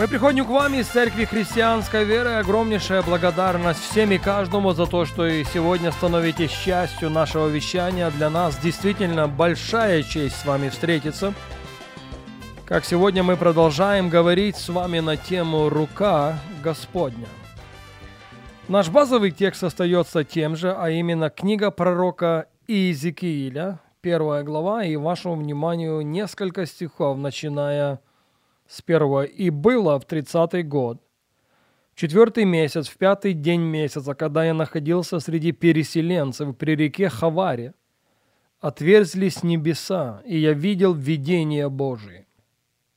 Мы приходим к вам из Церкви Христианской Веры. Огромнейшая благодарность всем и каждому за то, что и сегодня становитесь частью нашего вещания. Для нас действительно большая честь с вами встретиться. Как сегодня мы продолжаем говорить с вами на тему «Рука Господня». Наш базовый текст остается тем же, а именно книга пророка Иезекииля, первая глава, и вашему вниманию несколько стихов, начиная с первого. «И было в тридцатый год, четвертый месяц, в пятый день месяца, когда я находился среди переселенцев при реке Хаваре, отверзлись небеса, и я видел видение Божие.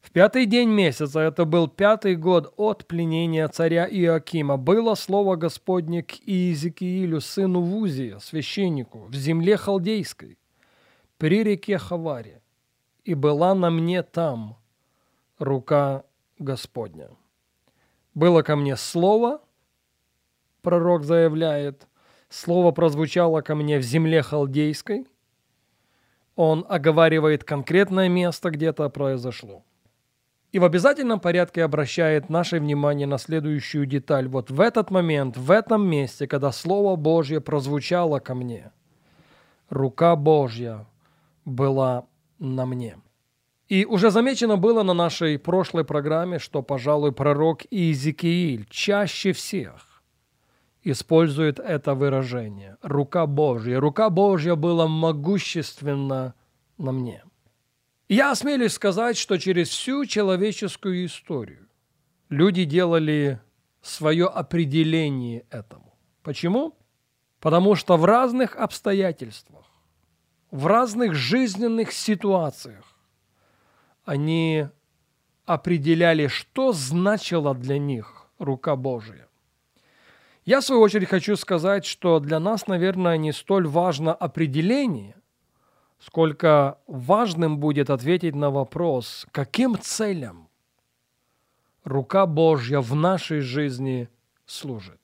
В пятый день месяца, это был пятый год от пленения царя Иоакима, было слово Господне к Иезекиилю, сыну Вузия, священнику, в земле халдейской, при реке Хаваре, и была на мне там рука Господня. Было ко мне слово, пророк заявляет, слово прозвучало ко мне в земле халдейской, он оговаривает конкретное место, где это произошло – и в обязательном порядке обращает наше внимание на следующую деталь. Вот в этот момент, в этом месте, когда Слово Божье прозвучало ко мне, рука Божья была на мне. И уже замечено было на нашей прошлой программе, что, пожалуй, пророк Иезекииль чаще всех использует это выражение «рука Божья». Рука Божья была могущественна на мне – я осмелюсь сказать, что через всю человеческую историю люди делали свое определение этому. Почему? Потому что в разных обстоятельствах, в разных жизненных ситуациях они определяли, что значила для них рука Божия. Я, в свою очередь, хочу сказать, что для нас, наверное, не столь важно определение, сколько важным будет ответить на вопрос, каким целям рука Божья в нашей жизни служит.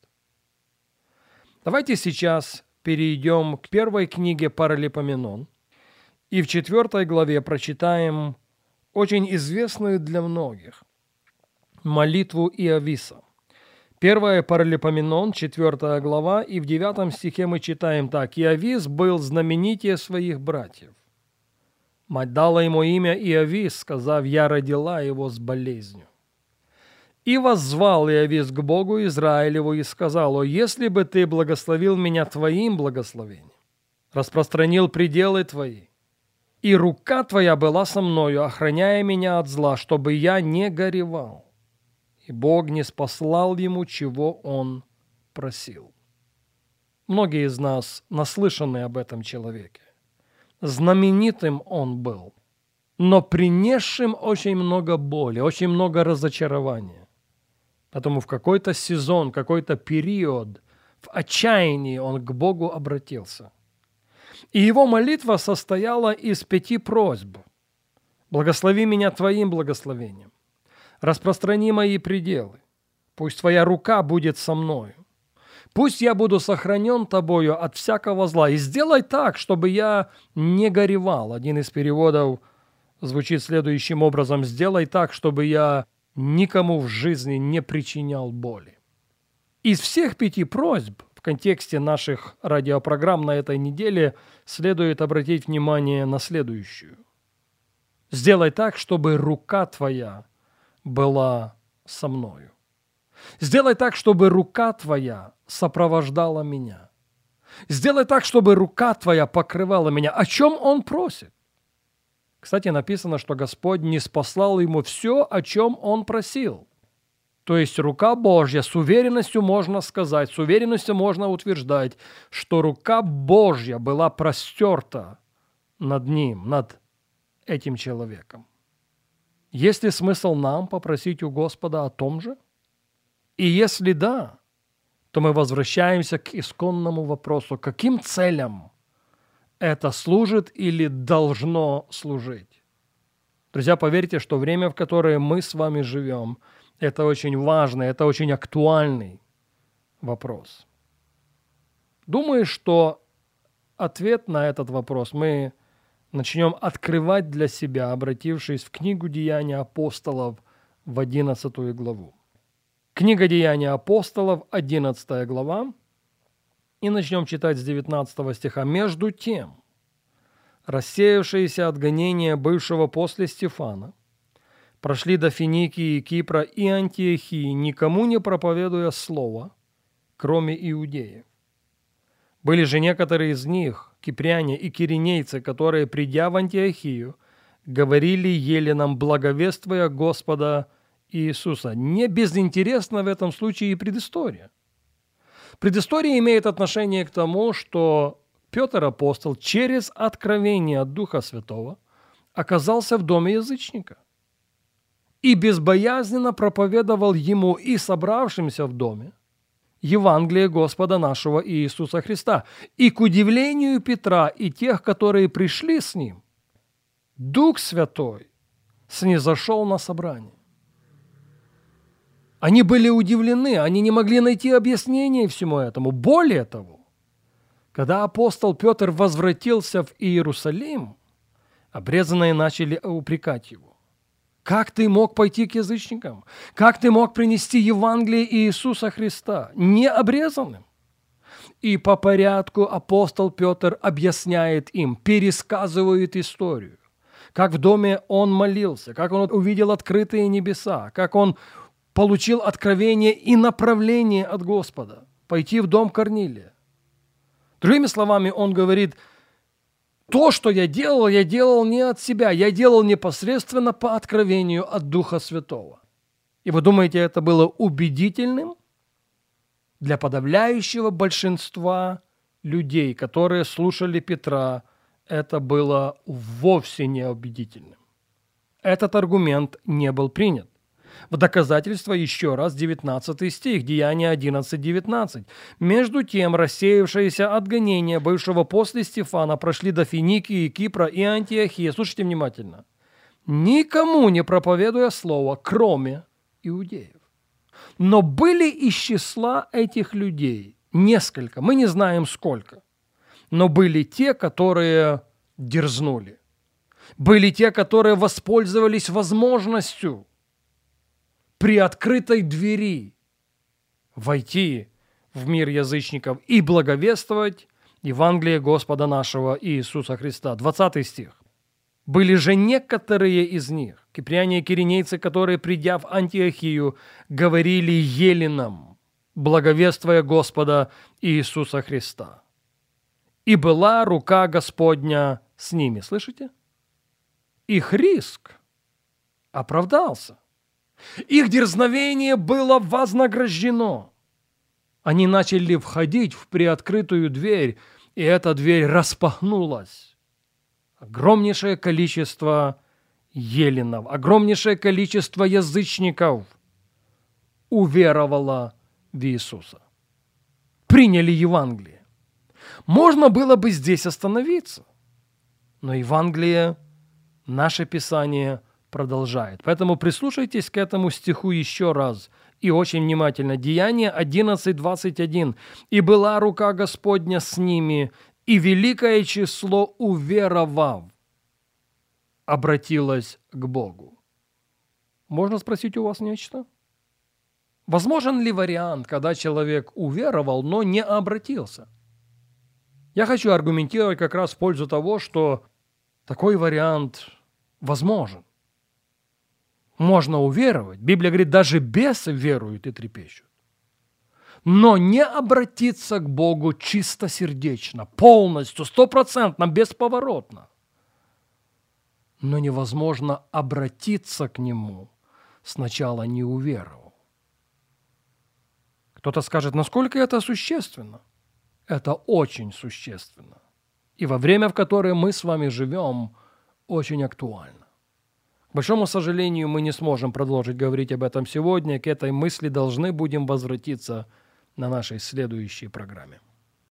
Давайте сейчас перейдем к первой книге Паралипоменон и в четвертой главе прочитаем очень известную для многих молитву Иовиса. Первая Паралипоменон, 4 глава, и в 9 стихе мы читаем так. «Иовис был знаменитее своих братьев. Мать дала ему имя Иовис, сказав, «Я родила его с болезнью». И воззвал Иовис к Богу Израилеву и сказал, «О, если бы ты благословил меня твоим благословением, распространил пределы твои, и рука твоя была со мною, охраняя меня от зла, чтобы я не горевал, и Бог не спаслал ему, чего он просил. Многие из нас наслышаны об этом человеке. Знаменитым он был, но принесшим очень много боли, очень много разочарования. Потому в какой-то сезон, какой-то период в отчаянии он к Богу обратился. И его молитва состояла из пяти просьб. «Благослови меня Твоим благословением, распространи мои пределы. Пусть Твоя рука будет со мною. Пусть я буду сохранен Тобою от всякого зла. И сделай так, чтобы я не горевал. Один из переводов звучит следующим образом. Сделай так, чтобы я никому в жизни не причинял боли. Из всех пяти просьб в контексте наших радиопрограмм на этой неделе следует обратить внимание на следующую. Сделай так, чтобы рука твоя была со мною. Сделай так, чтобы рука твоя сопровождала меня. Сделай так, чтобы рука твоя покрывала меня. О чем он просит? Кстати, написано, что Господь не спаслал ему все, о чем он просил. То есть рука Божья, с уверенностью можно сказать, с уверенностью можно утверждать, что рука Божья была простерта над ним, над этим человеком. Есть ли смысл нам попросить у Господа о том же? И если да, то мы возвращаемся к исконному вопросу, каким целям это служит или должно служить. Друзья, поверьте, что время, в которое мы с вами живем, это очень важный, это очень актуальный вопрос. Думаю, что ответ на этот вопрос мы начнем открывать для себя, обратившись в книгу Деяния апостолов в 11 главу. Книга Деяния апостолов, 11 глава, и начнем читать с 19 стиха. «Между тем, рассеявшиеся от гонения бывшего после Стефана, прошли до Финикии, Кипра и Антиохии, никому не проповедуя слова, кроме иудеев. Были же некоторые из них, кипряне и киринейцы, которые, придя в Антиохию, говорили еленам, благовествуя Господа Иисуса. Не безинтересна в этом случае и предыстория. Предыстория имеет отношение к тому, что Петр апостол через откровение от Духа Святого оказался в доме язычника и безбоязненно проповедовал ему и собравшимся в доме Евангелие Господа нашего Иисуса Христа. И к удивлению Петра и тех, которые пришли с ним, Дух Святой снизошел на собрание. Они были удивлены, они не могли найти объяснение всему этому. Более того, когда апостол Петр возвратился в Иерусалим, обрезанные начали упрекать его. Как ты мог пойти к язычникам? Как ты мог принести Евангелие Иисуса Христа необрезанным? И по порядку апостол Петр объясняет им, пересказывает историю. Как в доме он молился, как он увидел открытые небеса, как он получил откровение и направление от Господа пойти в дом Корнилия. Другими словами, он говорит – то, что я делал, я делал не от себя, я делал непосредственно по откровению от Духа Святого. И вы думаете, это было убедительным? Для подавляющего большинства людей, которые слушали Петра, это было вовсе не убедительным. Этот аргумент не был принят. В доказательство еще раз 19 стих, Деяние 11.19. «Между тем, рассеявшиеся от гонения бывшего после Стефана прошли до Финикии, Кипра и Антиохии». Слушайте внимательно. «Никому не проповедуя слово, кроме иудеев». Но были из числа этих людей несколько, мы не знаем сколько, но были те, которые дерзнули. Были те, которые воспользовались возможностью при открытой двери войти в мир язычников и благовествовать Евангелие Господа нашего Иисуса Христа. 20 стих. Были же некоторые из них, кипряне и киринейцы, которые, придя в Антиохию, говорили еленам, благовествуя Господа Иисуса Христа. И была рука Господня с ними. Слышите? Их риск оправдался. Их дерзновение было вознаграждено. Они начали входить в приоткрытую дверь, и эта дверь распахнулась. Огромнейшее количество еленов, огромнейшее количество язычников уверовало в Иисуса. Приняли Евангелие. Можно было бы здесь остановиться, но Евангелие, наше Писание – продолжает. Поэтому прислушайтесь к этому стиху еще раз и очень внимательно. Деяние 11.21. «И была рука Господня с ними, и великое число уверовав обратилось к Богу». Можно спросить у вас нечто? Возможен ли вариант, когда человек уверовал, но не обратился? Я хочу аргументировать как раз в пользу того, что такой вариант возможен можно уверовать. Библия говорит, даже бесы веруют и трепещут. Но не обратиться к Богу чистосердечно, полностью, стопроцентно, бесповоротно. Но невозможно обратиться к Нему, сначала не уверовал. Кто-то скажет, насколько это существенно? Это очень существенно. И во время, в которое мы с вами живем, очень актуально. К большому сожалению, мы не сможем продолжить говорить об этом сегодня. К этой мысли должны будем возвратиться на нашей следующей программе.